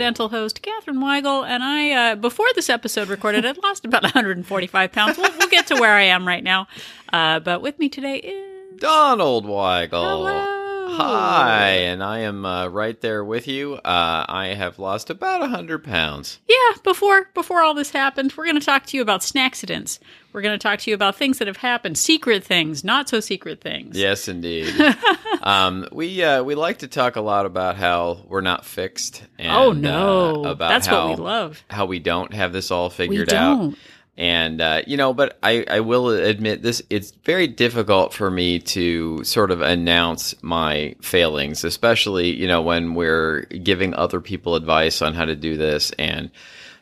your snackcidental host, Catherine Weigel, and I, uh, before this episode recorded, I'd lost about 145 pounds. We'll, we'll get to where I am right now. Uh, but with me today is Donald Weigel. Hello. Hi, and I am uh, right there with you. Uh, I have lost about a hundred pounds. Yeah, before before all this happened, we're going to talk to you about snackcidents. We're going to talk to you about things that have happened, secret things, not so secret things. Yes, indeed. um, we uh, we like to talk a lot about how we're not fixed. And, oh no, about that's how, what we love. How we don't have this all figured out. And uh, you know but I, I will admit this it's very difficult for me to sort of announce my failings especially you know when we're giving other people advice on how to do this. And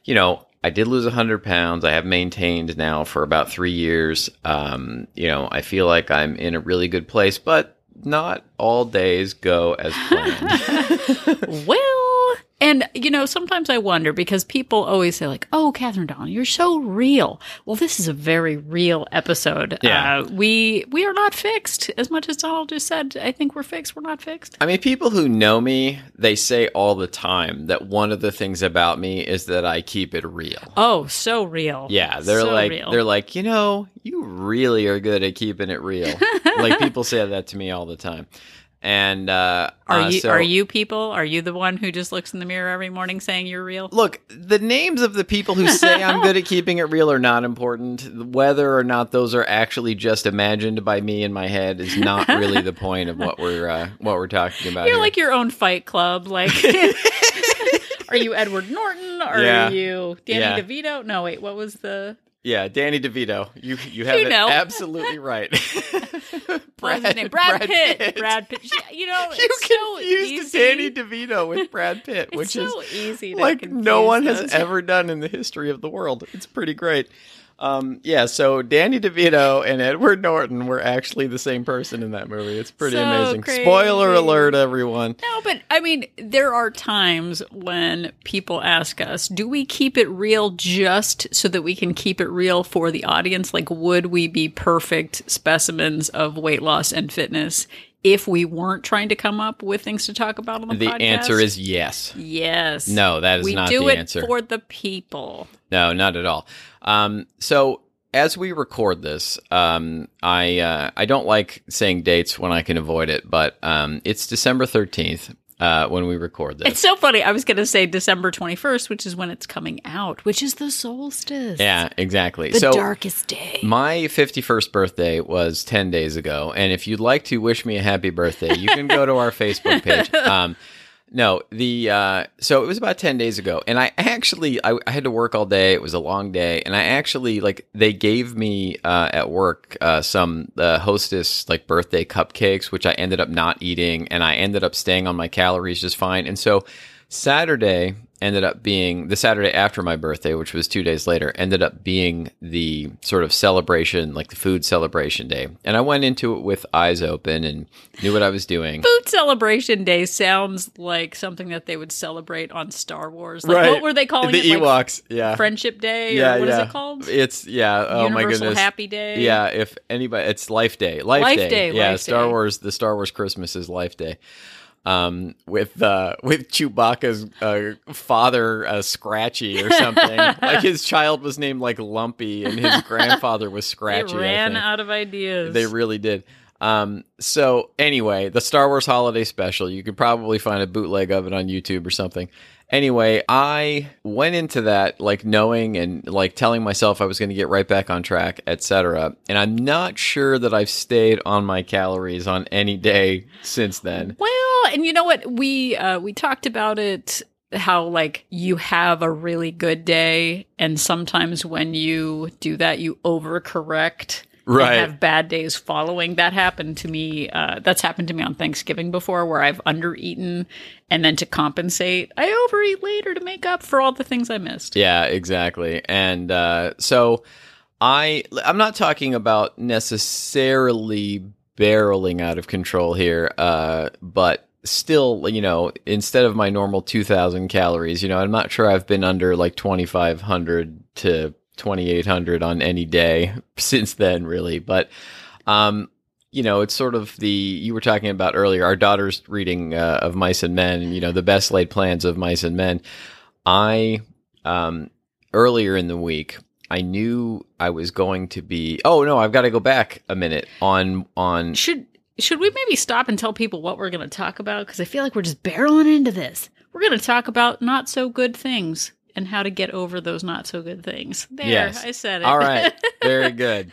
you know i did lose 100 pounds. I have maintained now for about three years. Um, you know i feel like i'm in a really good place but not all days go as planned. Well, and you know, sometimes I wonder because people always say like, "Oh, Catherine Dawn, you're so real." Well, this is a very real episode. Yeah. Uh, we we are not fixed. As much as Donald just said, I think we're fixed. We're not fixed. I mean, people who know me, they say all the time that one of the things about me is that I keep it real. Oh, so real. Yeah, they're So like real. they're like, you know, you really are good at keeping it real. like people say that to me all the time. And uh Are uh, you so- are you people? Are you the one who just looks in the mirror every morning saying you're real? Look, the names of the people who say I'm good at keeping it real are not important. Whether or not those are actually just imagined by me in my head is not really the point of what we're uh, what we're talking about. You're here. like your own fight club. Like, are you Edward Norton? Are Yeah. you Danny Yeah. DeVito? No, wait. What was the yeah, Danny DeVito. You you have You it absolutely right. his name? Brad, Pitt. Brad Pitt. You know, you it's so confused easy. Danny DeVito with Brad Pitt, which so is easy. To like no one has ever done in the history of the world. It's pretty great. Um, yeah, so Danny DeVito and Edward Norton were actually the same person in that movie. It's pretty So amazing. crazy. Spoiler alert, everyone. No, but I mean, there are times when people ask us, do we keep it real just so that we can keep it real for the audience? Like, would we be perfect specimens of weight loss and fitness if we weren't trying to come up with things to talk about on the, The podcast? answer is yes. yes. No, that is we not do the it answer. for the people. No, not at all. Um, so as we record this, um, I uh, I don't like saying dates when I can avoid it, but um, it's December thirteenth uh, when we record this. It's so funny. I was going to say December 21st, which is when it's coming out, which is the solstice. yeah, exactly. The so darkest day. My 51st birthday was 10 days ago. And if you'd like to wish me a happy birthday, you can go to our Facebook page. Um, no, the, uh, so it was about 10 days ago. And I actually, I, I had to work all day. It was a long day. And I actually, like, they gave me, uh, at work, uh, some, uh, hostess, like, birthday cupcakes, which I ended up not eating. And I ended up staying on my calories just fine. And so Saturday ended up being the Saturday after my birthday, which was two days later, ended up being the sort of celebration, like the food celebration day. And I went into it with eyes open and knew what I was doing. Food Celebration Day sounds like something that they would celebrate on Star Wars. Like, What were they calling the it? Like Ewoks? yeah, Friendship Day? yeah, or what is yeah. it called? It's yeah. Oh my Universal goodness. Happy Day? Yeah, if anybody, it's Life Day. Life, Life Day. Day, Yeah, Life Star Day. Wars. The Star Wars Christmas is Life Day. Um, with uh, with Chewbacca's uh, father, uh, Scratchy or something. like his child was named like Lumpy, and his grandfather was They Scratchy. I ran out of ideas. They really did. Um, so anyway, the Star Wars Holiday Special, you could probably find a bootleg of it on YouTube or something. Anyway, I went into that like knowing and like telling myself I was going to get right back on track, etc. And I'm not sure that I've stayed on my calories on any day since then. Well, and you know what? We uh we talked about it how like you have a really good day and sometimes when you do that you overcorrect Right. have bad days following. That happened to me. Uh, that's happened to me on Thanksgiving before, where I've undereaten, and then to compensate, I overeat later to make up for all the things I missed. Yeah, exactly. And uh, so I I'm not talking about necessarily barreling out of control here, uh, but still, you know, instead of my normal 2000 calories, you know, I'm not sure I've been under like 2500 to 2800 on any day since then really, but um you know, it's sort of the you were talking about earlier. Our daughter's reading uh, of Mice and Men, you know, the best laid plans of Mice and Men. I um, earlier in the week, I knew I was going to be. Oh no, I've got to go back a minute on on. Should should we maybe stop and tell people what we're going to talk about? Because I feel like we're just barreling into this. We're going to talk about not so good things and how to get over those not so good things. There, Yes. I said it. All right, very good.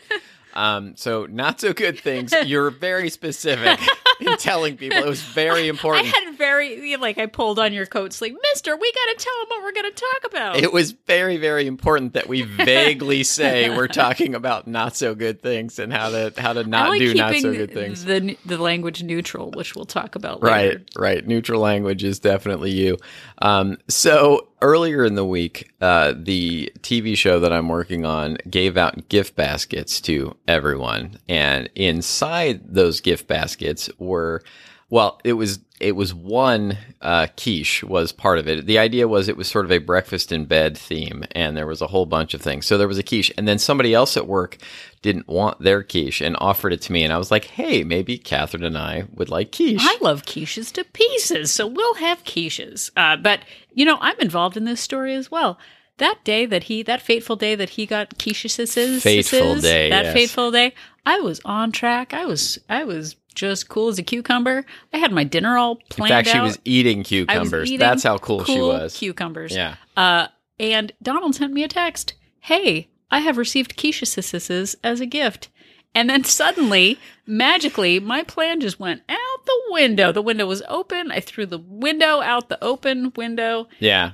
Um, so not so good things. You're very specific in telling people. It was very I important. had very like I pulled on your coat sleeve, Mister. We got to tell them what we're going to talk about. It was very, very important that we vaguely say we're talking about not so good things and how to how to not like do not so good things. The the language neutral, which we'll talk about later. Right, right. Neutral language is definitely you. Um, so earlier in the week, uh, the TV show that I'm working on gave out gift baskets to everyone, and inside those gift baskets were, well, it was it was one uh, quiche was part of it. The idea was it was sort of a breakfast in bed theme, and there was a whole bunch of things. So there was a quiche, and then somebody else at work didn't want their quiche and offered it to me, and I was like, "Hey, maybe Catherine and I would like quiche." I love quiches to pieces, so we'll have quiches. Uh, but you know, I'm involved in this story as well. That day that he, that fateful day that he got quiches, Fateful day, that yes. fateful day, I was on track. I was, I was just cool as a cucumber. I had my dinner all In planned fact, she out. was eating I was cucumbers. eating That's how cool, she was. Cucumbers. Yeah. Uh, and Donald sent me a text. Hey, I have received quiches as a gift. And then suddenly, magically, my plan just went out the window. The window was open. I threw the window out the open window. Yeah.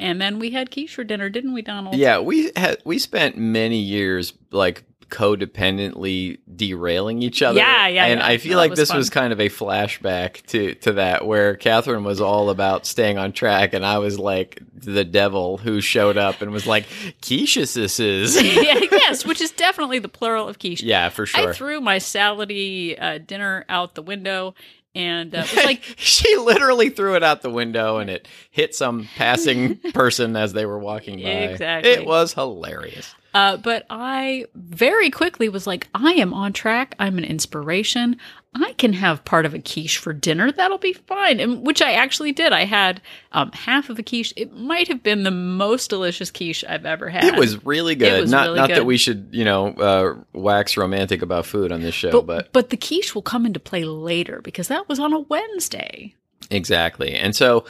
And then we had quiche for dinner, didn't we, Donald? Yeah, we had we spent many years like codependently derailing each other. Yeah, yeah, And yeah. I feel No, like was this fun. was kind of a flashback to to that where Catherine was all about staying on track and I was like the devil who showed up and was like, Keisha is yeah, yes, which is definitely the plural of quiche. Yeah, for sure. I threw my salady uh, dinner out the window and uh, it was like she literally threw it out the window and it hit some passing person as they were walking by. Exactly. It was hilarious. Uh, but I very quickly was like, I am on track. I'm an inspiration. I can have part of a quiche for dinner. That'll be fine. And which I actually did. I had um, half of a quiche. It might have been the most delicious quiche I've ever had. It was really good. was not really not that we should, you know, uh, wax romantic about food on this show, but, but but the quiche will come into play later because that was on a Wednesday. Exactly. And so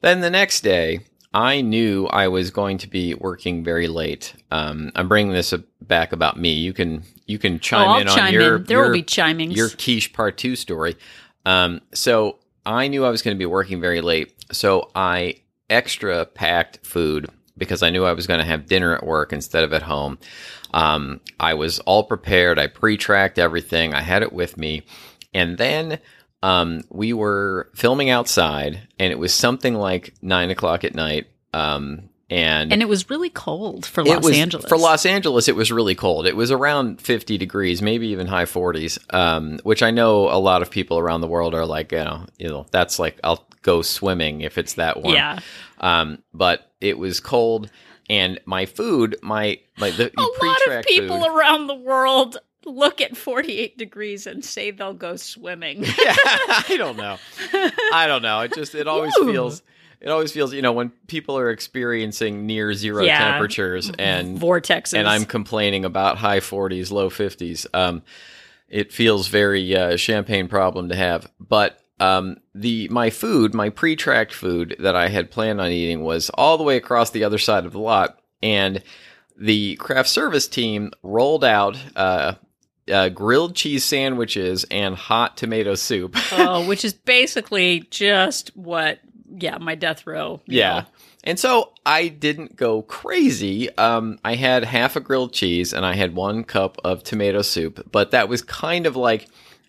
then the next day, I knew I was going to be working very late. Um, I'm bringing this back about me. You can you can chime oh, I'll in on chime your in. There your, will be chimings. your quiche part two story. Um, so I knew I was going to be working very late, so I extra packed food because I knew I was going to have dinner at work instead of at home. Um, I was all prepared. I pre-tracked everything. I had it with me, and then um, we were filming outside, and it was something like nine o'clock at night. Um, and and it was really cold for Los was- Angeles. For Los Angeles, it was really cold. It was around 50 degrees, maybe even high 40s, um, which I know a lot of people around the world are like, you know, you know, that's like I'll go swimming if it's that warm. Yeah. Um, but it was cold, and my food, my my the A lot of people food- around the world look at 48 degrees and say they'll go swimming. yeah, I don't know. I don't know. It just it always Ooh. feels. It always feels, you know, when people are experiencing near zero Yeah. temperatures and Vortexes. and I'm complaining about high 40s, low 50s. Um, it feels very uh, champagne problem to have. But um, the my food, my pre-tracked food that I had planned on eating was all the way across the other side of the lot, and the craft service team rolled out. Uh, uh, grilled cheese sandwiches and hot tomato soup. oh, which is basically just what, yeah, my death row. Yeah. know. And so I didn't go crazy. Um, I had half a grilled cheese and I had one cup of tomato soup, but that was kind of like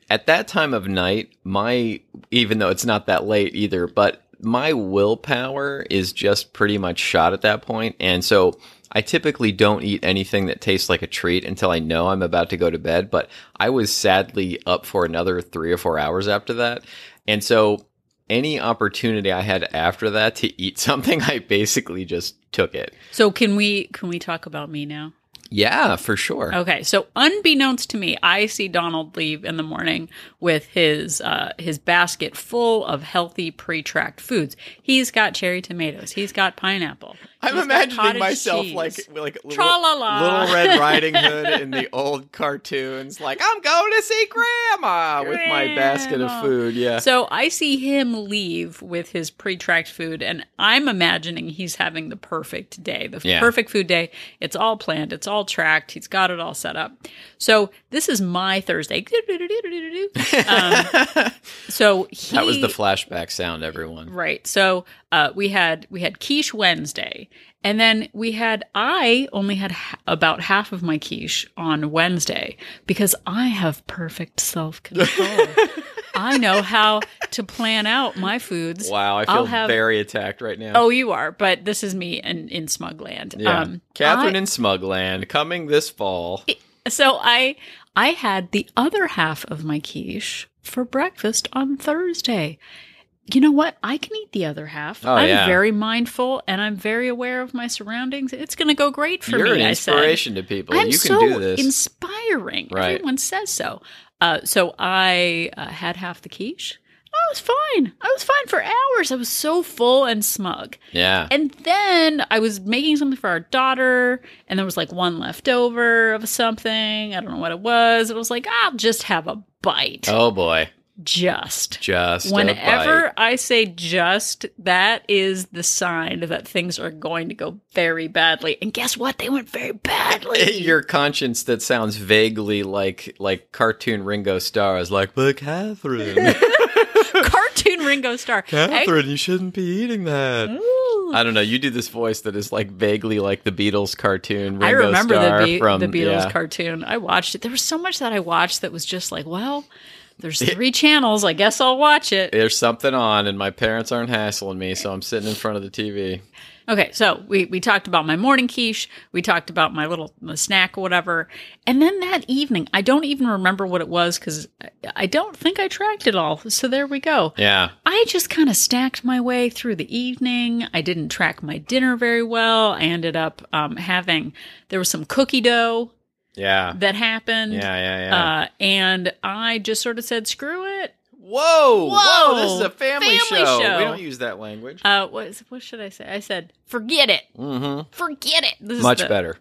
at that time of night, my, even though it's not that late either, but my willpower is just pretty much shot at that point. And so I typically don't eat anything that tastes like a treat until I know I'm about to go to bed, but I was sadly up for another three or four hours after that. And so any opportunity I had after that to eat something, I basically just took it. So can we can we talk about me now? Yeah, for sure. Okay, so unbeknownst to me, I see Donald leave in the morning with his uh, his basket full of healthy pre-tracked foods. He's got cherry tomatoes. He's got pineapple. I'm he's imagining myself cheese. like like little, Tra-la-la. little Red Riding Hood in the old cartoons. Like I'm going to see Grandma, with my basket of food. Yeah. So I see him leave with his pre-tracked food, and I'm imagining he's having the perfect day, the Yeah. perfect food day. It's all planned, it's all tracked, he's got it all set up. So this is my Thursday. Um, so he, that was the flashback sound, everyone. right. So uh, we had we had quiche Wednesday, and then we had I only had ha- about half of my quiche on Wednesday because I have perfect self control. I know how to plan out my foods. Wow, I I'll feel have- very attacked right now. Oh, you are, but this is me in in Smugland. yeah. Um, Catherine I- in Smugland coming this fall. so I I had the other half of my quiche for breakfast on Thursday. You know what? I can eat the other half. Oh, I'm yeah. very mindful and I'm very aware of my surroundings. It's going to go great for You're me. an I said. inspiration to people. I'm you can so do this. inspiring. Right. Everyone says so. Uh, so I uh, had half the quiche. I was fine. I was fine for hours. I was so full and smug. yeah. And then I was making something for our daughter, and there was like one left over of something. I don't know what it was. It was like, I'll just have a bite. oh boy. Just. Just Whenever. I say just, that is the sign that things are going to go very badly. And guess what? They went very badly. your conscience that sounds vaguely like like cartoon Ringo Starr is like, but Catherine, Cartoon Ringo Starr. Catherine, you shouldn't be eating that. Ooh. I don't know. You do this voice that is like vaguely like the Beatles cartoon. Ringo I remember Starr the, Be- from the Beatles yeah. cartoon. I watched it. There was so much that I watched that was just like, well, there's three channels. I guess I'll watch it. There's something on, and my parents aren't hassling me, so I'm sitting in front of the TV. Okay, so we, we talked about my morning quiche. We talked about my little my snack or whatever. And then that evening, I don't even remember what it was because I, I don't think I tracked it all. So there we go. Yeah, I just kind of stacked my way through the evening. I didn't track my dinner very well. I ended up um, having, there was some cookie dough yeah, that happened. yeah, yeah, yeah. Uh, and I just sort of said, screw it. whoa, whoa! This is a family, family show. show. We don't use that language. Uh, what, is, what should I say? I said, forget it. hmm Forget it. This is Much the- better.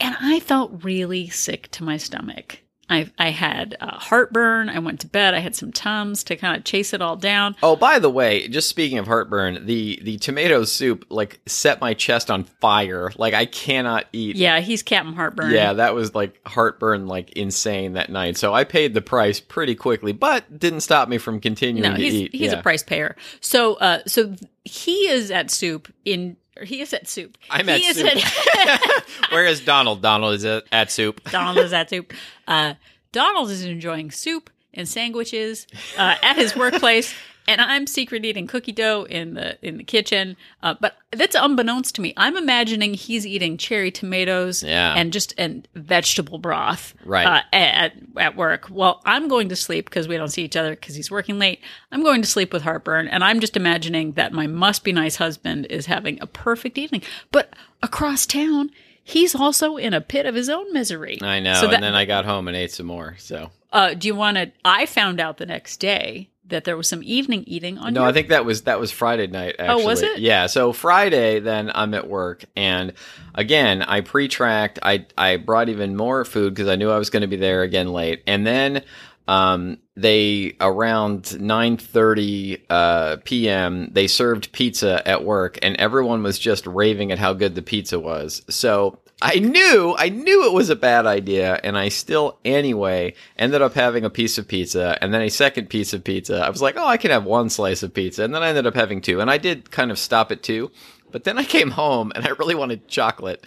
And I felt really sick to my stomach. I, I had uh, heartburn. I went to bed. I had some Tums to kind of chase it all down. Oh, by the way, just speaking of heartburn, the the tomato soup like set my chest on fire. Like I cannot eat. Yeah, he's Captain Heartburn. Yeah, that was like heartburn, like insane that night. So I paid the price pretty quickly, but didn't stop me from continuing no, to he's eat. he's Yeah. a price payer. So uh, so he is at soup in. Or he is at soup. I'm he at is soup. At, Where is Donald? Donald is at, at soup. Donald is at soup. Uh, Donald is enjoying soup and sandwiches uh, at his workplace, and I'm secret eating cookie dough in the in the kitchen. Uh, but that's unbeknownst to me. I'm imagining he's eating cherry tomatoes Yeah. and just and vegetable broth Right. uh, at at work. Well, I'm going to sleep because we don't see each other because he's working late. I'm going to sleep with heartburn, and I'm just imagining that my must be nice husband is having a perfect evening. But across town. He's also in a pit of his own misery. I know. So that, and then I got home and ate some more. So uh, do you want to? I found out the next day that there was some evening eating on. no, your, I think that was that was Friday night. Actually. Oh, was it? Yeah. So Friday, then I'm at work, and again I pre-tracked. I I brought even more food because I knew I was going to be there again late, and then. Um, they around 9:30 uh, p.m. they served pizza at work, and everyone was just raving at how good the pizza was. So I knew, I knew it was a bad idea, and I still anyway ended up having a piece of pizza, and then a second piece of pizza. I was like, oh, I can have one slice of pizza, and then I ended up having two, and I did kind of stop at two, but then I came home and I really wanted chocolate.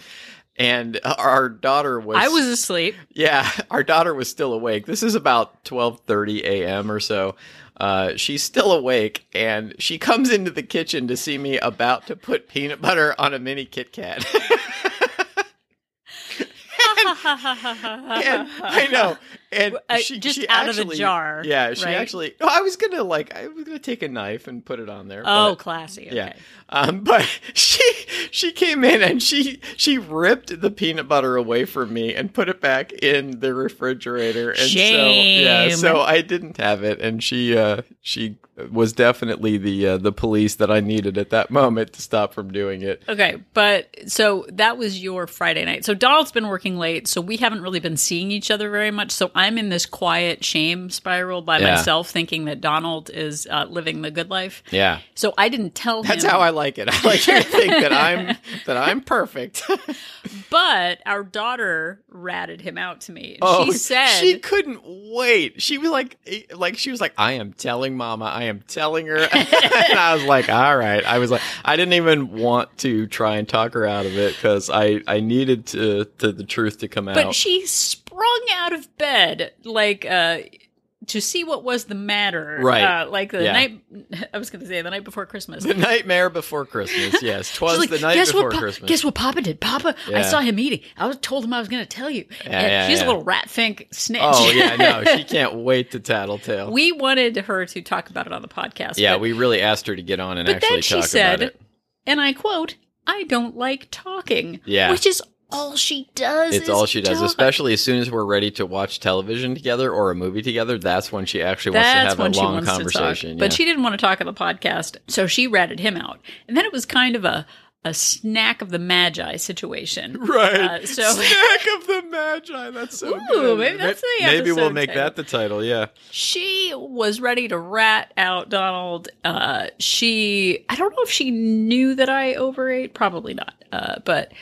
And our daughter was I was asleep. yeah, our daughter was still awake. This is about 12:30 a.m. or so. Uh, she's still awake, and she comes into the kitchen to see me about to put peanut butter on a mini Kit Kat. and, I know, and Uh, she just she out of the jar, Yeah, she right? actually. Oh, I was gonna like, I was gonna take a knife and put it on there. oh, but- classy. Okay. yeah. Um, but she she came in and she she ripped the peanut butter away from me and put it back in the refrigerator. And so yeah, so I didn't have it, and she uh she was definitely the uh, the police that I needed at that moment to stop from doing it. Okay, but so that was your Friday night. So Donald's been working late, so we haven't really been seeing each other very much. So I'm in this quiet shame spiral by Yeah. myself, thinking that Donald is uh, living the good life. Yeah. So I didn't tell That's him. That's how I like it. I like to think that I'm that I'm perfect. But our daughter ratted him out to me. Oh, she said, she couldn't wait. She was like, eh, like she was like, I am telling Mama, I am telling her, and I was like, all right. I was like, I didn't even want to try and talk her out of it because I I needed to, to the truth to come but out. she sprung out of bed like uh to see what was the matter. Right. Uh, like the Yeah. night. I was going to say the night before Christmas. the nightmare before Christmas. Yes, twas like, the night guess before what, Pa- Christmas. Guess what Papa did? Papa, I saw him eating. I was told him I was going to tell you. yeah, she's yeah. a little rat fink snitch. oh yeah, no, she can't wait to tattletale. we wanted her to talk about it on the podcast. yeah, but, we really asked her to get on and but actually then she talk said, about it. and I quote, "I don't like talking." Yeah. which is all she does. It's is all she does, talk. especially as soon as we're ready to watch television together or a movie together. That's when she actually wants That's to have when a she long wants conversation. to talk. yeah. But she didn't want to talk on the podcast, so she ratted him out. And then it was kind of a a snack of the magi situation. Right. Uh, so- Snack of the Magi. That's so Ooh, good. maybe that's the Maybe we'll make title. that the title. Yeah. She was ready to rat out Donald. Uh, she, I don't know if she knew that I overate. Probably not. Uh, but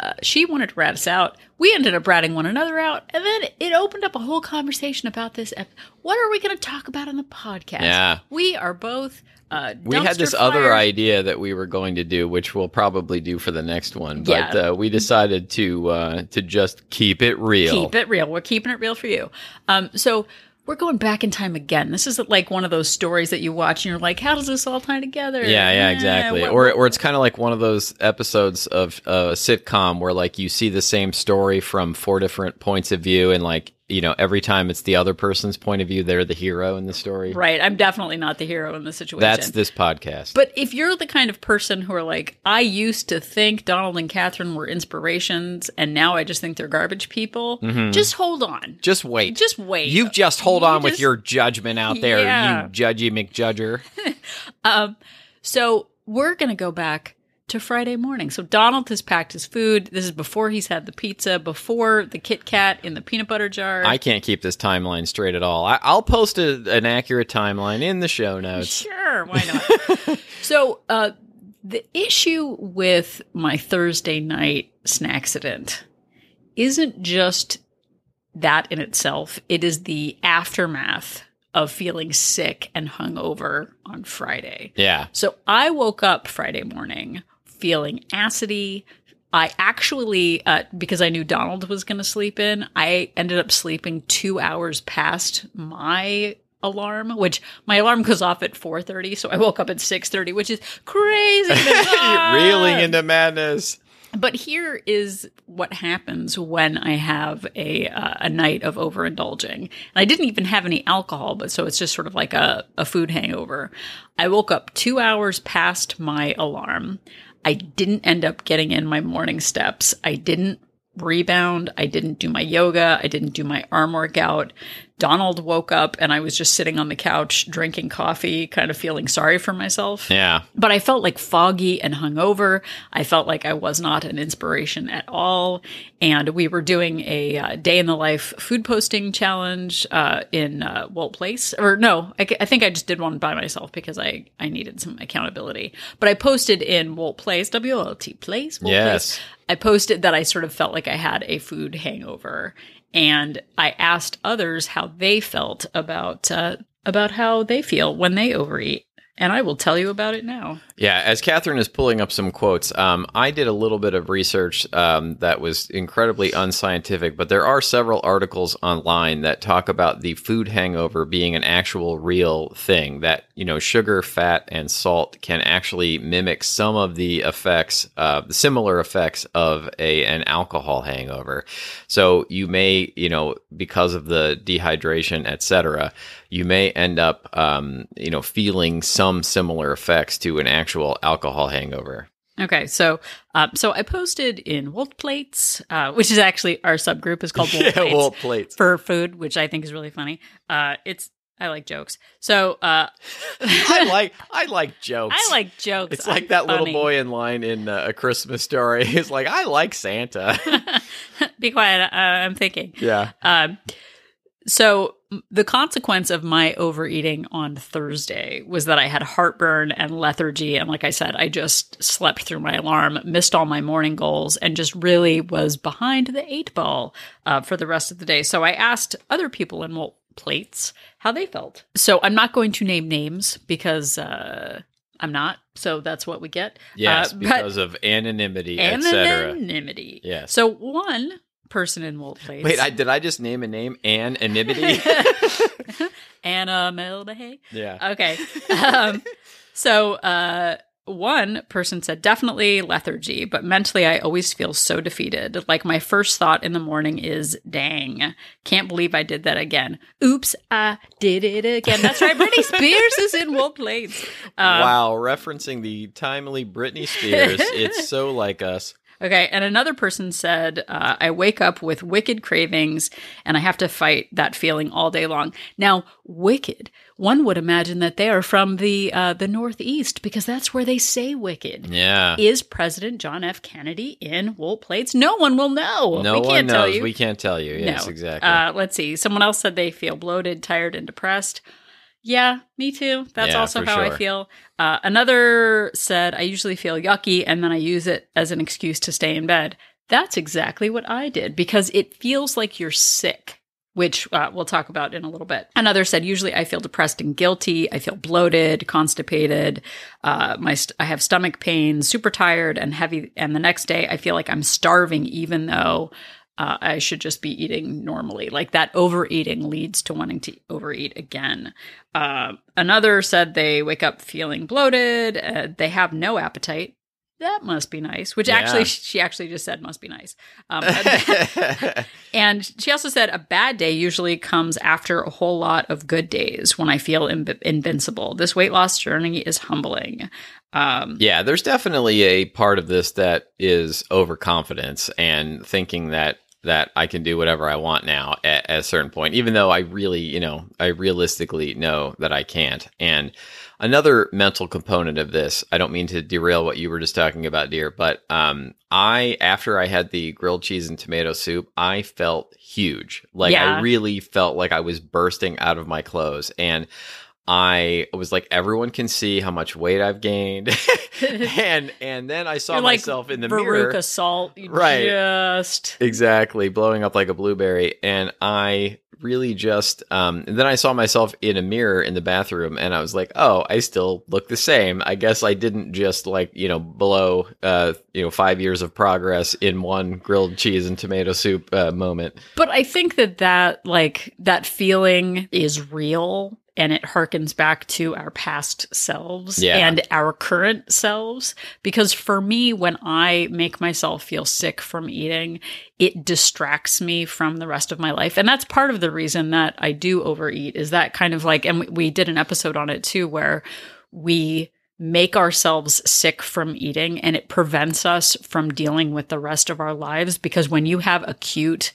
uh, she wanted to rat us out. We ended up ratting one another out, and then it opened up a whole conversation about this. Ep- what are we going to talk about on the podcast? Yeah. we are both. Uh, We had this other idea that we were going to do, which we'll probably do for the next one. But Yeah. uh, we decided to uh, to just keep it real. Keep it real. We're keeping it real for you. Um, so we're going back in time again. This is like one of those stories that you watch and you're like, how does this all tie together? Yeah, yeah, Eh, exactly. what- or or it's kind of like one of those episodes of uh, a sitcom where like you see the same story from four different points of view, and like you know every time it's the other person's point of view, they're the hero in the story. right. I'm definitely not the hero in this situation. That's this podcast. But if you're the kind of person who are like, I used to think Donald and Catherine were inspirations, and now I just think they're garbage people, just hold on. just wait. Just wait. You just hold You on with your judgment out there, Yeah. you judgy McJudger. Um, so we're gonna go back to Friday morning. So Donald has packed his food. This is before he's had the pizza, before the Kit Kat in the peanut butter jar. I can't keep this timeline straight at all. I, I'll post a, an accurate timeline in the show notes. Sure, why not? so, uh, the issue with my Thursday night snackcident isn't just that in itself, it is the aftermath of feeling sick and hungover on Friday. Yeah. So, I woke up Friday morning feeling acidy. I actually, uh, because I knew Donald was going to sleep in, I ended up sleeping two hours past my alarm, which my alarm goes off at 4.30. So I woke up at 6.30, which is crazy. Reeling into madness. But here is what happens when I have a uh, a night of overindulging. And I didn't even have any alcohol, but so it's just sort of like a, a food hangover. I woke up two hours past my alarm. I didn't end up getting in my morning steps. I didn't rebound. I didn't do my yoga. I didn't do my arm workout. Donald woke up and I was just sitting on the couch drinking coffee, kind of feeling sorry for myself Yeah. but I felt like foggy and hungover. I felt like I was not an inspiration at all. And we were doing a uh, day in the life food posting challenge uh, in uh, Wolt Place, or no, I, I think I just did one by myself because I I needed some accountability. But I posted in Wolt Place, W O L T Place. Wolt Yes. Place. I posted that I sort of felt like I had a food hangover, and I asked others how they felt about uh, about how they feel when they overeat. And I will tell you about it now. Yeah, as Catherine is pulling up some quotes, um, I did a little bit of research um, that was incredibly unscientific, but there are several articles online that talk about the food hangover being an actual real thing. That you know, sugar, fat, and salt can actually mimic some of the effects, uh, similar effects of a an alcohol hangover. So you may, you know, because of the dehydration, etc., you may end up, um, you know, feeling some similar effects to an actual alcohol hangover. Okay, so um, so I posted in Wolt Plates, uh, which is actually our subgroup is called Wolt yeah, Plates Wolt plates. for food, which I think is really funny. Uh, it's I like jokes, so uh, I like I like jokes. I like jokes. It's like I'm that little boy in line in uh, a Christmas story. He's like, I like Santa. Be quiet. Uh, I'm thinking. yeah. Um, so the consequence of my overeating on Thursday was that I had heartburn and lethargy, and like I said, I just slept through my alarm, missed all my morning goals, and just really was behind the eight ball uh, for the rest of the day. So I asked other people in Wolt Plates how they felt. So I'm not going to name names because uh, I'm not. So that's what we get. Yes, Uh, because of anonymity, etc. Anonymity. Yes. So one person in Wolt Plates. Wait, I, did I just name a name? Anonymity? Anna Mildehay. yeah. Okay. Um, so uh, one person said definitely lethargy, but mentally I always feel so defeated. Like my first thought in the morning is, "Dang, can't believe I did that again. Oops, I did it again." That's right. Britney Spears is in Wolt Plates. Um, wow, referencing the timely Britney Spears. it's so like us. Okay, and another person said, uh, I wake up with wicked cravings and I have to fight that feeling all day long. Now, wicked, one would imagine that they are from the uh, the Northeast because that's where they say wicked. Yeah. Is President John F. Kennedy in wolt plates? No one will know. no we one can't knows. tell you. We can't tell you. Yes, no. exactly. Uh, let's see. Someone else said they feel bloated, tired, and depressed. Yeah, me too. That's Yeah, also how I feel. Uh, another said, I usually feel yucky and then I use it as an excuse to stay in bed. That's exactly what I did because it feels like you're sick, which uh, we'll talk about in a little bit. Another said, usually I feel depressed and guilty. I feel bloated, constipated. Uh, my st- I have stomach pain, super tired and heavy. And the next day I feel like I'm starving, even though uh, I should just be eating normally. Like that overeating leads to wanting to overeat again. Uh, another said they wake up feeling bloated. Uh, they have no appetite. That must be nice. Which Yeah. actually, she actually just said must be nice. Um, and she also said a bad day usually comes after a whole lot of good days when I feel in- invincible. This weight loss journey is humbling. Um, yeah, there's definitely a part of this that is overconfidence and thinking that that I can do whatever I want now at, at a certain point, even though I really, you know, I realistically know that I can't. And another mental component of this, I don't mean to derail what you were just talking about, dear, but um, I, after I had the grilled cheese and tomato soup, I felt huge. Like Yeah. I really felt like I was bursting out of my clothes. And I was like, everyone can see how much weight I've gained, and and then I saw you're like myself in the Veruca mirror, Salt. You Right. Just exactly blowing up like a blueberry, and I really just, um, and then I saw myself in a mirror in the bathroom, and I was like, oh, I still look the same. I guess I didn't just like you know blow, uh, you know, five years of progress in one grilled cheese and tomato soup uh, moment. But I think that that like that feeling is real and it harkens back to our past selves Yeah. and our current selves. Because for me when I make myself feel sick from eating it distracts me from the rest of my life. And that's part of the reason that I do overeat is that kind of like and we- we did an episode on it too where we make ourselves sick from eating and it prevents us from dealing with the rest of our lives. Because when you have acute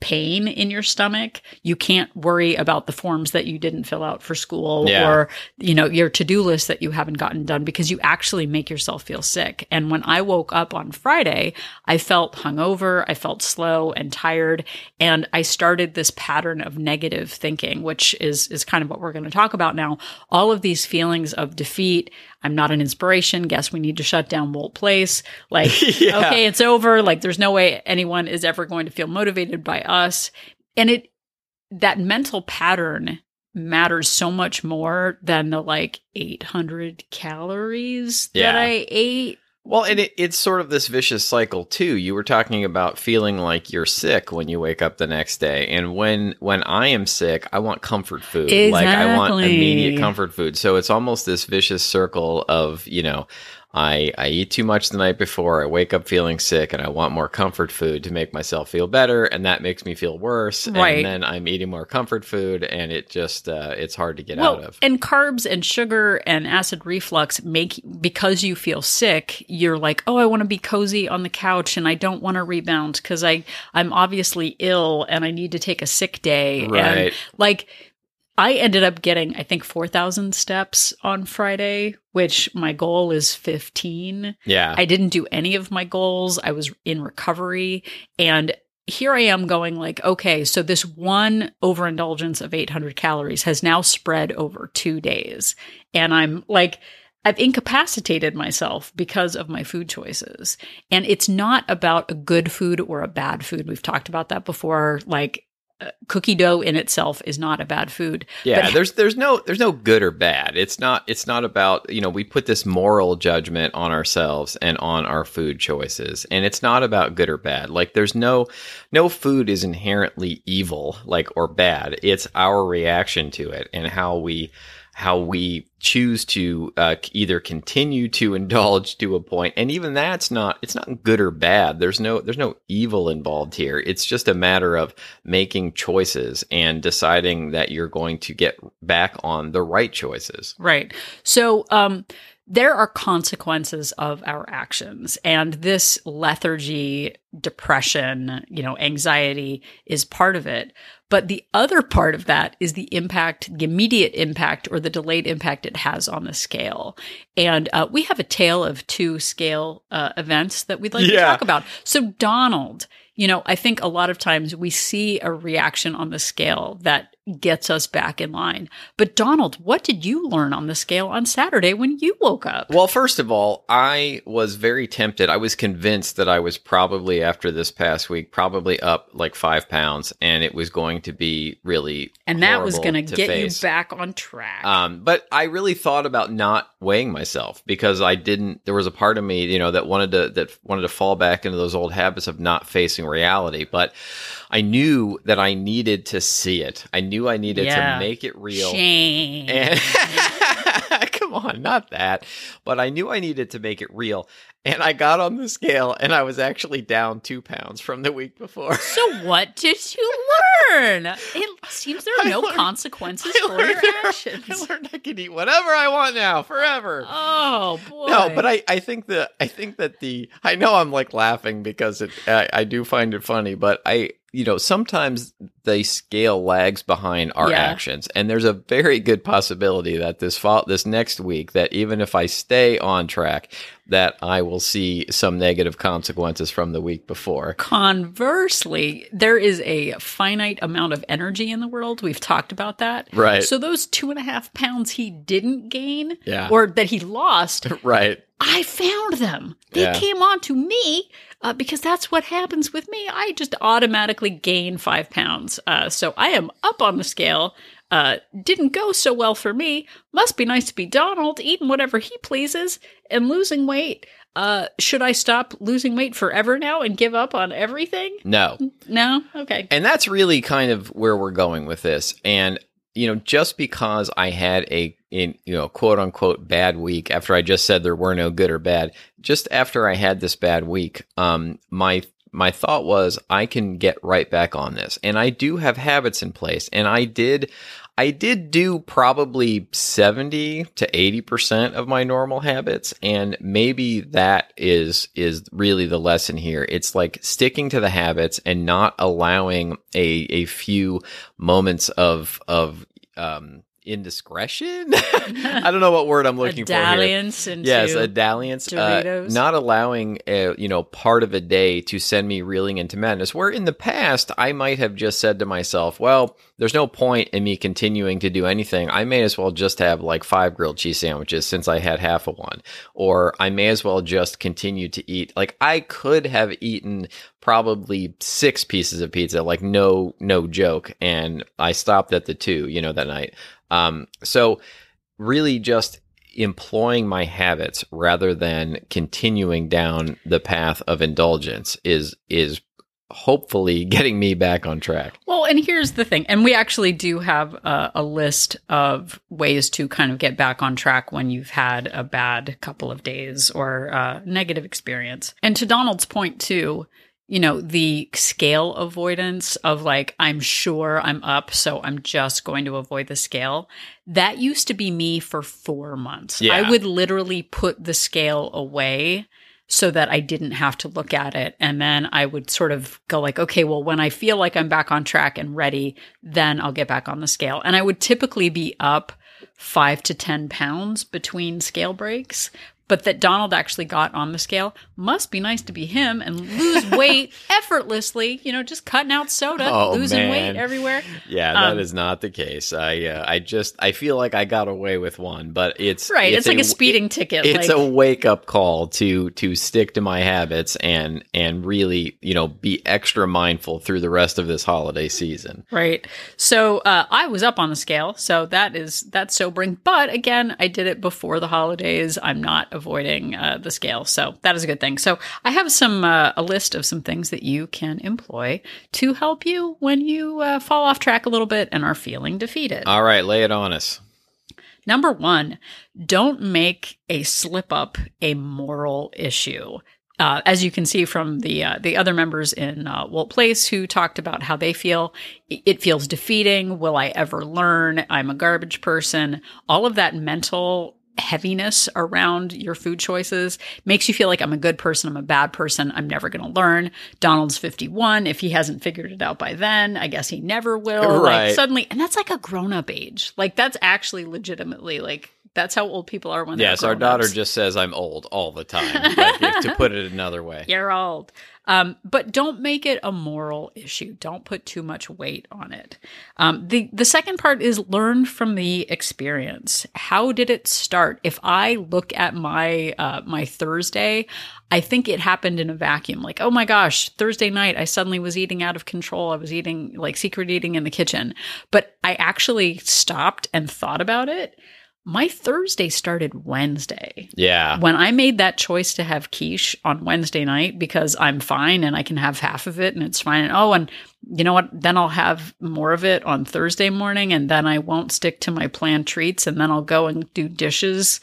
pain in your stomach, you can't worry about the forms that you didn't fill out for school Yeah. or, you know, your to-do list that you haven't gotten done because you actually make yourself feel sick. And when I woke up on Friday, I felt hungover, I felt slow and tired, and I started this pattern of negative thinking, which is is kind of what we're going to talk about now. All of these feelings of defeat, I'm not an inspiration, guess we need to shut down Wolt Place. Like, Yeah. okay, it's over. Like there's no way anyone is ever going to feel motivated by us. And it that mental pattern matters so much more than the like 800 calories Yeah. that I ate. Well, and it, it's sort of this vicious cycle too. You were talking about feeling like you're sick when you wake up the next day, and when when I am sick, I want comfort food. Like I want immediate comfort food. So it's almost this vicious circle of you know, I I eat too much the night before, I wake up feeling sick, and I want more comfort food to make myself feel better, and that makes me feel worse. Right. And then I'm eating more comfort food, and it just uh, it's hard to get Well, out of. and carbs and sugar and acid reflux make because you feel sick, you're like, oh, I want to be cozy on the couch and I don't want to rebound because I I'm obviously ill and I need to take a sick day. And Right. like I ended up getting, I think, 4,000 steps on Friday, which my goal is 15. Yeah. I didn't do any of my goals. I was in recovery. And here I am going like, okay, so this one overindulgence of 800 calories has now spread over two days. And I'm like, I've incapacitated myself because of my food choices. And it's not about a good food or a bad food. We've talked about that before. Like, cookie dough in itself is not a bad food. Yeah, But- there's there's no there's no good or bad. It's not it's not about, you know, we put this moral judgment on ourselves and on our food choices. And it's not about good or bad. Like there's no no food is inherently evil like or bad. It's our reaction to it and how we how we choose to uh, either continue to indulge to a point. And even that's not it's not good or bad. There's no there's no evil involved here. It's just a matter of making choices and deciding that you're going to get back on the right choices. Right. So, um, there are consequences of our actions, and this lethargy, depression, you know, anxiety is part of it. But the other part of that is the impact, the immediate impact or the delayed impact it has on the scale. And uh, we have a tale of two scale uh, events that we'd like to talk about. So, Donald, you know, I think a lot of times we see a reaction on the scale that gets us back in line. But Donald, what did you learn on the scale on Saturday when you woke up? Well, first of all, I was very tempted. I was convinced that I was probably, after this past week, probably up like five pounds, and it was going to be really. and that was going to to get face. you back on track. Um, but I really thought about not weighing myself because I didn't. There was a part of me, you know, that wanted to that wanted to fall back into those old habits of not facing reality. But I knew that I needed to see it. I knew I needed Yeah. to make it real. Shame. And on, not that. But I knew I needed to make it real. And I got on the scale and I was actually down two pounds from the week before. so what did you learn? It seems there are I no learned- consequences I for your actions. I learned I can eat whatever I want now, forever. Oh boy. No, but I, I think that I think that the I know I'm like laughing because it I, I do find it funny, but I you know sometimes the scale lags behind our Yeah. actions, and there's a very good possibility that this fall this next week that even if I stay on track, that I will see some negative consequences from the week before. Conversely, there is a finite amount of energy in the world. We've talked about that. Right. So those two and a half pounds he didn't gain Yeah. or that he lost, Right. I found them. They Yeah. came on to me uh, because that's what happens with me. I just automatically gain five pounds. Uh, so I am up on the scale. Uh, didn't go so well for me. Must be nice to be Donald, eating whatever he pleases and losing weight. Uh, should I stop losing weight forever now and give up on everything? No. No? Okay. And that's really kind of where we're going with this. And you know, just because I had a in you know quote unquote bad week after I just said there were no good or bad, just after I had this bad week, um, my my thought was I can get right back on this, and I do have habits in place, and I did. I did do probably 70 to 80% of my normal habits and maybe that is is really the lesson here. It's like sticking to the habits and not allowing a a few moments of of um indiscretion. I don't know what word I'm looking for here. Yes, a dalliance. Uh, not allowing, a, you know, part of a day to send me reeling into madness. Where in the past, I might have just said to myself, well, there's no point in me continuing to do anything. I may as well just have like five grilled cheese sandwiches since I had half of one. Or I may as well just continue to eat. Like I could have eaten probably six pieces of pizza, like no, no joke. And I stopped at the two, you know, that night. Um, so really just employing my habits rather than continuing down the path of indulgence is is hopefully getting me back on track. Well, and here's the thing, and we actually do have a, a list of ways to kind of get back on track when you've had a bad couple of days or uh, negative experience. And to Donald's point too, you know, the scale avoidance of like, I'm sure I'm up, so I'm just going to avoid the scale. That used to be me for four months. Yeah. I would literally put the scale away so that I didn't have to look at it. And then I would sort of go like, okay, well, when I feel like I'm back on track and ready, then I'll get back on the scale. And I would typically be up five to 10 pounds between scale breaks. But that Donald actually got on the scale must be nice to be him and lose weight effortlessly, you know, just cutting out soda, Oh, losing man. weight everywhere. Yeah, that is Um, not the case. I uh, I just I feel like I got away with one, but it's Right. It's, like a speeding ticket. It's like, a wake up call to to stick to my habits and and really you know be extra mindful through the rest of this holiday season. Right. So uh, I was up on the scale. So that is that's sobering. But again, I did it before the holidays. I'm not avoiding uh, the scale, so that is a good thing. So I have some uh, a list of some things that you can employ to help you when you uh, fall off track a little bit and are feeling defeated. All right, lay it on us. Number one, don't make a slip up a moral issue. Uh, as you can see from the uh, the other members in uh, Wolt Place who talked about how they feel, it feels defeating. Will I ever learn? I'm a garbage person. All of that mental heaviness around your food choices makes you feel like I'm a good person, I'm a bad person, I'm never going to learn. Donald's 51. If he hasn't figured it out by then, I guess he never will. Right. Like suddenly, and that's like a grown up age. Like that's actually legitimately like that's how old people are when they're Yes, our daughter just says I'm old all the time. like, to put it another way. You're old. Um, but don't make it a moral issue. Don't put too much weight on it. Um, the the second part is learn from the experience. How did it start? If I look at my uh, my Thursday, I think it happened in a vacuum. Like, oh my gosh, Thursday night, I suddenly was eating out of control. I was eating like secret eating in the kitchen. But I actually stopped and thought about it. My Thursday started Wednesday Yeah. when I made that choice to have quiche on Wednesday night because I'm fine and I can have half of it and it's fine. And oh, and you know what? Then I'll have more of it on Thursday morning and then I won't stick to my planned treats and then I'll go and do dishes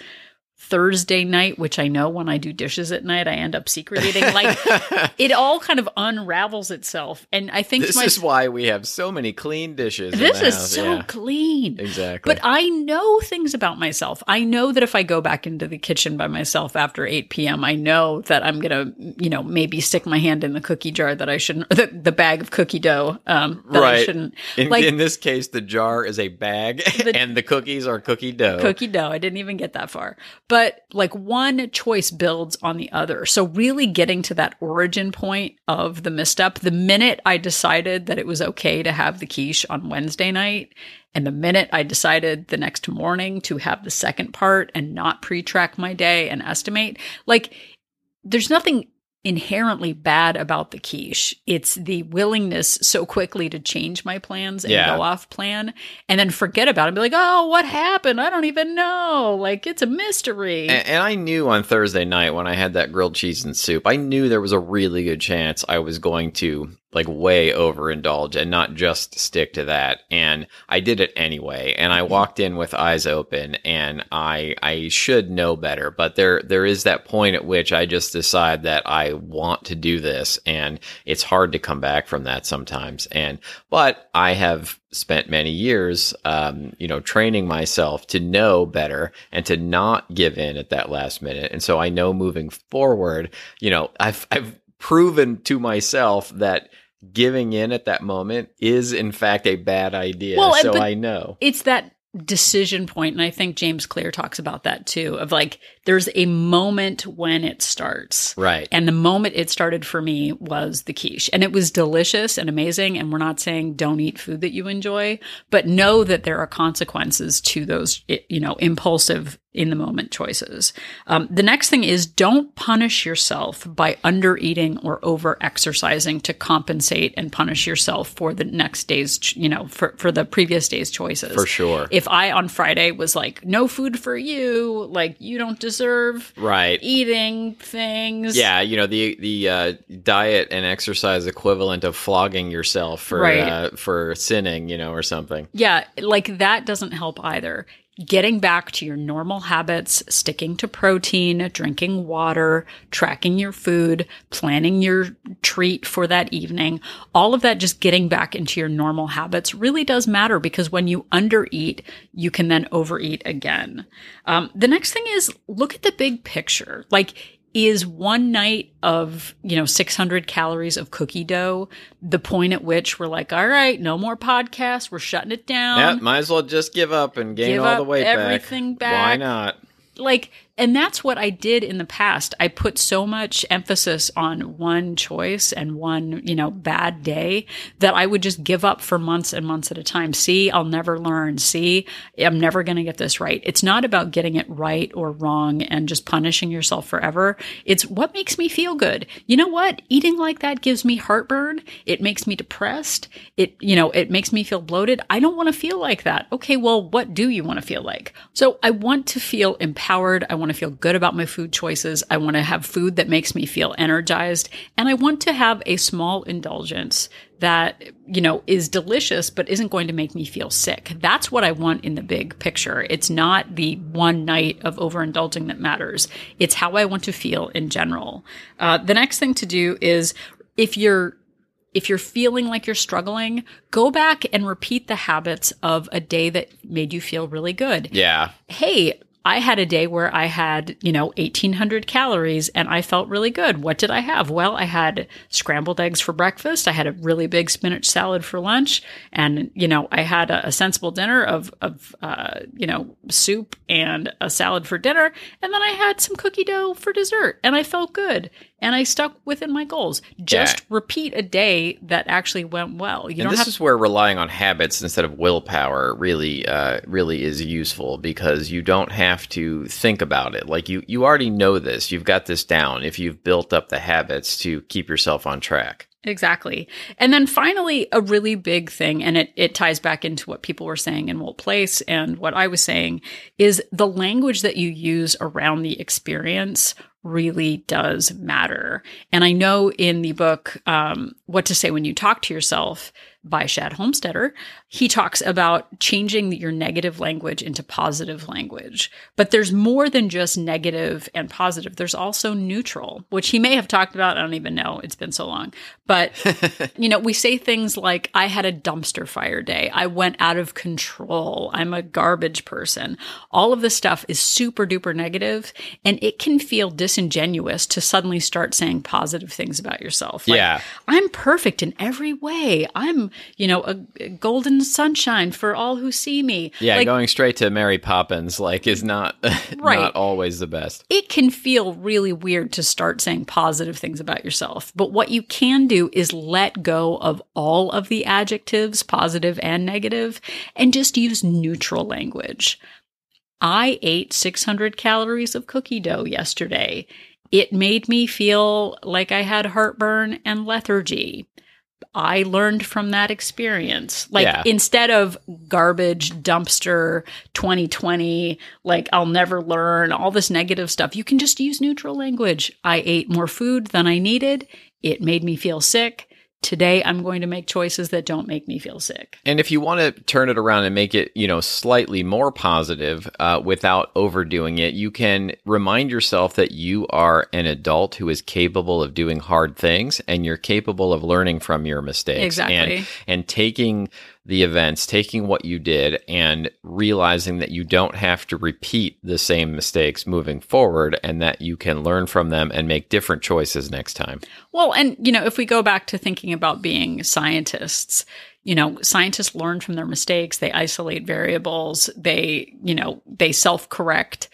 Thursday night, which I know when I do dishes at night, I end up secret eating. Like it all kind of unravels itself. And I think this my, is why we have so many clean dishes. this is house. so Yeah, clean. exactly. But I know things about myself. I know that if I go back into the kitchen by myself after 8 p.m., I know that I'm going to, you know, maybe stick my hand in the cookie jar that I shouldn't, or the, the bag of cookie dough um, that I Right. shouldn't. in, like- in this case, the jar is a bag, and the cookies are cookie dough. Cookie dough. I didn't even get that far. But like one choice builds on the other. So really getting to that origin point of the misstep, the minute I decided that it was okay to have the quiche on Wednesday night, and the minute I decided the next morning to have the second part and not pre-track my day and estimate, like there's nothing inherently bad about the quiche. It's the willingness so quickly to change my plans and Yeah. go off plan and then forget about it and be like, oh, what happened? I don't even know. Like, it's a mystery. And, and I knew on Thursday night when I had that grilled cheese and soup, I knew there was a really good chance I was going to like way overindulge and not just stick to that. And I did it anyway. And I walked in with eyes open and I I should know better. But there there is that point at which I just decide that I want to do this and it's hard to come back from that sometimes. And but I have spent many years um, you know, training myself to know better and to not give in at that last minute. And so I know moving forward, you know, I've I've proven to myself that giving in at that moment is in fact a bad idea. Well, so I know. it's that decision point and i think james clear talks about that too of like there's a moment when it starts Right. and the moment it started for me was the quiche and it was delicious and amazing and we're not saying don't eat food that you enjoy but know that there are consequences to those you know impulsive in the moment choices um, the next thing is don't punish yourself by under eating or over exercising to compensate and punish yourself for the next day's you know for, for the previous day's choices For sure. if I on Friday was like, no food for you, like you don't deserve right. eating things. Yeah, you know the the uh, diet and exercise equivalent of flogging yourself for Right. uh, for sinning, you know, or something. Yeah, like that doesn't help either. Getting back to your normal habits, sticking to protein, drinking water, tracking your food, planning your treat for that evening, all of that just getting back into your normal habits really does matter because when you undereat, you can then overeat again. Um, the next thing is look at the big picture. Like, is one night of, you know, 600 calories of cookie dough the point at which we're like, all right, no more podcasts. We're shutting it down. yeah, might as well just give up and gain Give all the weight everything back. Why not? like and that's what I did in the past. I put so much emphasis on one choice and one, you know, bad day that I would just give up for months and months at a time. See, I'll never learn. See, I'm never going to get this right. It's not about getting it right or wrong and just punishing yourself forever. It's what makes me feel good. You know what? Eating like that gives me heartburn. It makes me depressed. It, you know, it makes me feel bloated. I don't want to feel like that. Okay, well, what do you want to feel like? So I want to feel empowered. I want to feel good about my food choices. I want to have food that makes me feel energized. And I want to have a small indulgence that, you know, is delicious, but isn't going to make me feel sick. That's what I want in the big picture. It's not the one night of overindulging that matters. It's how I want to feel in general. Uh, the next thing to do is if you're if you're feeling like you're struggling, go back and repeat the habits of a day that made you feel really good Yeah. hey, I had a day where I had, you know, 1800 calories and I felt really good. What did I have? Well, I had scrambled eggs for breakfast. I had a really big spinach salad for lunch. And, you know, I had a, a sensible dinner of, of, uh, you know, soup and a salad for dinner. And then I had some cookie dough for dessert and I felt good. And I stuck within my goals. Just Yeah. repeat a day that actually went well. You And don't this have is where relying on habits instead of willpower really, uh, really is useful because you don't have to think about it. Like you, you already know this. You've got this down. If you've built up the habits to keep yourself on track. Exactly. And then finally, a really big thing, and it, it ties back into what people were saying in Wolt Place and what I was saying, is the language that you use around the experience really does matter. And I know in the book, um, What to Say When You Talk to Yourself by Shad Helmstetter, he talks about changing your negative language into positive language. But there's more than just negative and positive. There's also neutral, which he may have talked about. I don't even know. It's been so long. But, you know, we say things like, I had a dumpster fire day. I went out of control. I'm a garbage person. All of this stuff is super duper negative, and it can feel disingenuous to suddenly start saying positive things about yourself. Like, Yeah. I'm perfect in every way. I'm, you know, a, a golden sunshine for all who see me. Yeah, Like, going straight to Mary Poppins like is not Right. not always the best. it can feel really weird to start saying positive things about yourself. But what you can do is let go of all of the adjectives, positive and negative, and just use neutral language. I ate 600 calories of cookie dough yesterday. It made me feel like I had heartburn and lethargy. I learned from that experience. Like Yeah. instead of garbage dumpster 2020, like I'll never learn all this negative stuff, you can just use neutral language. I ate more food than I needed. It made me feel sick. Today I'm going to make choices that don't make me feel sick. And if you want to turn it around and make it, you know, slightly more positive uh, without overdoing it, you can remind yourself that you are an adult who is capable of doing hard things and you're capable of learning from your mistakes. Exactly. And, and taking the events, taking what you did and realizing that you don't have to repeat the same mistakes moving forward and that you can learn from them and make different choices next time. Well, and you know, if we go back to thinking about being scientists, you know, scientists learn from their mistakes, they isolate variables, they, you know, they self correct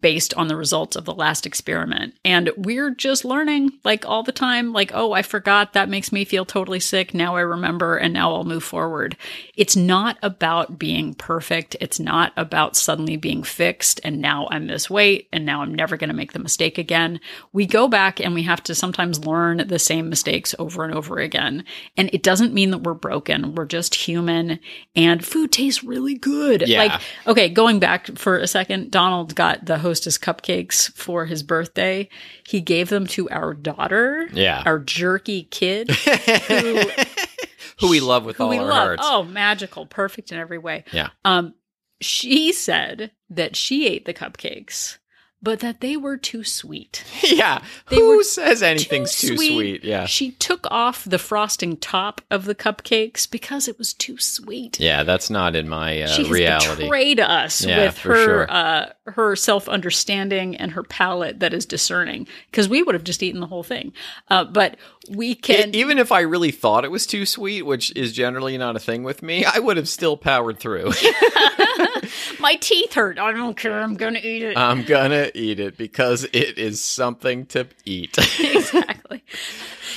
based on the results of the last experiment. And we're just learning like all the time, like, oh, I forgot that makes me feel totally sick. Now I remember and now I'll move forward. It's not about being perfect. It's not about suddenly being fixed and now I'm this weight and now I'm never going to make the mistake again. We go back and we have to sometimes learn the same mistakes over and over again. And it doesn't mean that we're broken. We're just human and food tastes really good. Yeah. Like, okay, going back for a second, Donald got the hostess cupcakes for his birthday. He gave them to our daughter, Yeah. our jerky kid, who, Who we love with all we our love. hearts. Oh, magical, perfect in every way. Yeah. Um, she said that she ate the cupcakes, but that they were too sweet. yeah. They Who says anything's too sweet? Yeah. She took off the frosting top of the cupcakes because it was too sweet. Yeah, that's not in my uh, she reality. betrayed us Yeah, with her sure. uh, her self understanding and her palate that is discerning. Because we would have just eaten the whole thing, uh, but we can. even if I really thought it was too sweet, which is generally not a thing with me, I would have still powered through. my teeth hurt. I don't care. I'm going to eat it. I'm gonna eat it because it is something to eat. exactly.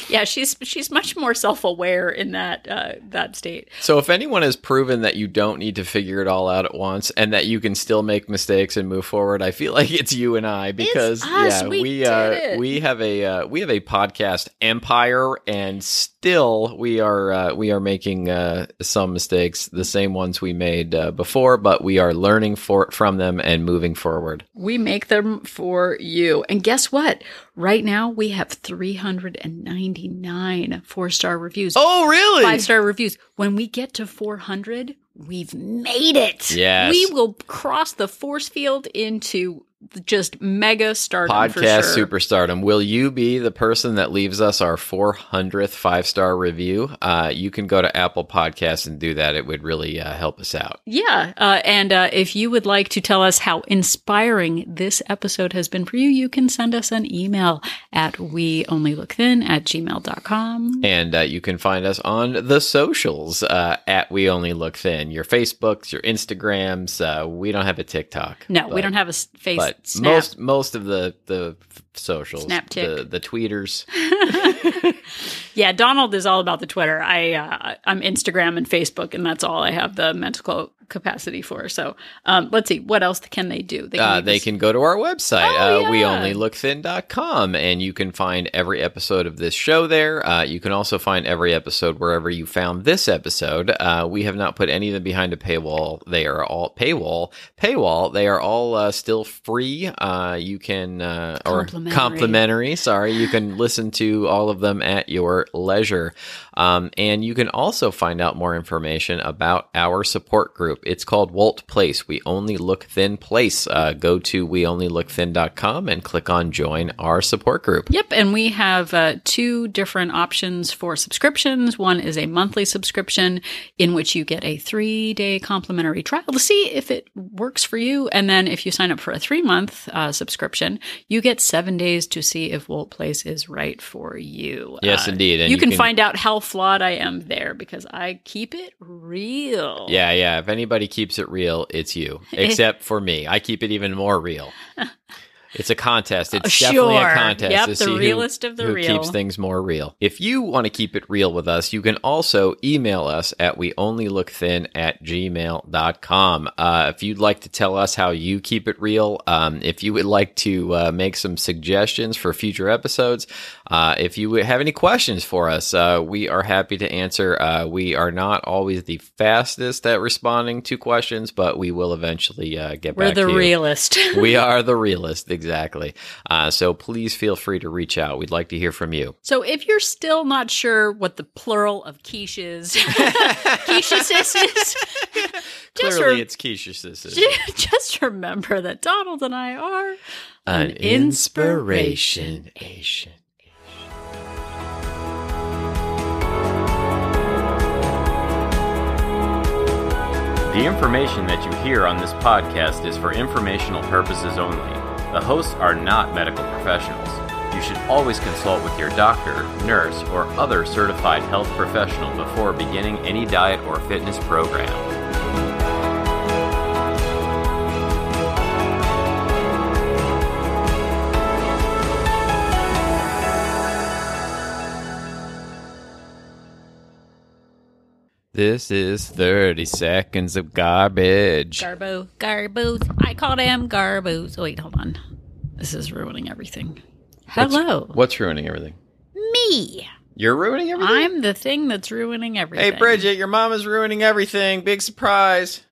Yeah, she's she's much more self aware in that uh, that state. so if anyone has proven that you don't need to figure it all out at once and that you can still make mistakes and move forward, I feel like it's you and I because us. yeah, We we uh, we have a uh, we have a podcast empire and still we are uh, we are making uh, some mistakes, the same ones we made uh, before, but we are learning for from them and moving forward. We make them for you. And guess what? Right now we have 399 four star reviews. Oh, really? five star reviews. When we get to 400, we've made it. Yes. We will cross the force field into just mega stardom for podcast sure. superstardom. Will you be the person that leaves us our 400th five star review? Uh, you can go to Apple Podcasts and do that. It would really uh, help us out. Yeah. Uh, and uh, if you would like to tell us how inspiring this episode has been for you, you can send us an email at weonlylookthin at gmail.com. And uh, you can find us on the socials uh, at We Only Look Thin. Your Facebooks, your Instagrams. Uh, we don't have a TikTok. No, we don't have a s- face But snap. most most of the the socials, Snap tick. the the tweeters. Yeah, Donald is all about the Twitter. I uh, I'm Instagram and Facebook, and that's all I have the mental capacity for. So um, let's see, what else can they do? They Uh, they can go to our website, Oh, uh, yeah. weonlylookthin.com, and you can find every episode of this show there. Uh, you can also find every episode wherever you found this episode. Uh, we have not put any of them behind a paywall. They are all paywall, paywall. They are all uh, still free. Uh, you can, uh, or Complimentary. complimentary, sorry. You can listen to all of them at your leisure. Um, and you can also find out more information about our support group. It's called Wolt Place. We only look thin place. Uh, go to weonlylookthin.com and click on join our support group. Yep, and we have uh, two different options for subscriptions. One is a monthly subscription in which you get a three day complimentary trial to see if it works for you. And then if you sign up for a three month uh, subscription, you get seven days to see if Wolt Place is right for you. Yes, Uh, indeed. And you, you can, can- find out how flawed I am there because I keep it real. Yeah, yeah. If anybody keeps it real, it's you. Except for me. I keep it even more real. It's a contest. It's Uh, definitely a sure. contest Yep, to the see who- of the who real. keeps things more real. If you want to keep it real with us, you can also email us at weonlylookthin at gmail.com. Uh, if you'd like to tell us how you keep it real, um, if you would like to uh, make some suggestions for future episodes, uh, if you have any questions for us, uh, we are happy to answer. Uh, we are not always the fastest at responding to questions, but we will eventually uh, get We're back the to you realist. we are the realist, exactly. Uh, so please feel free to reach out. We'd like to hear from you. So if you're still not sure what the plural of quiche is, quiche is, Clearly, re- it's sisters. just remember that Donald and I are An an inspiration. Asian. The information that you hear on this podcast is for informational purposes only. The hosts are not medical professionals. You should always consult with your doctor, nurse, or other certified health professional before beginning any diet or fitness program. This is 30 seconds of garbage. Garbo, garbos. I call them garbos. Oh, wait, hold on. This is ruining everything. Hello. What's ruining everything? Me. You're ruining everything? I'm the thing that's ruining everything. Hey, Bridget, your mom is ruining everything. Big surprise.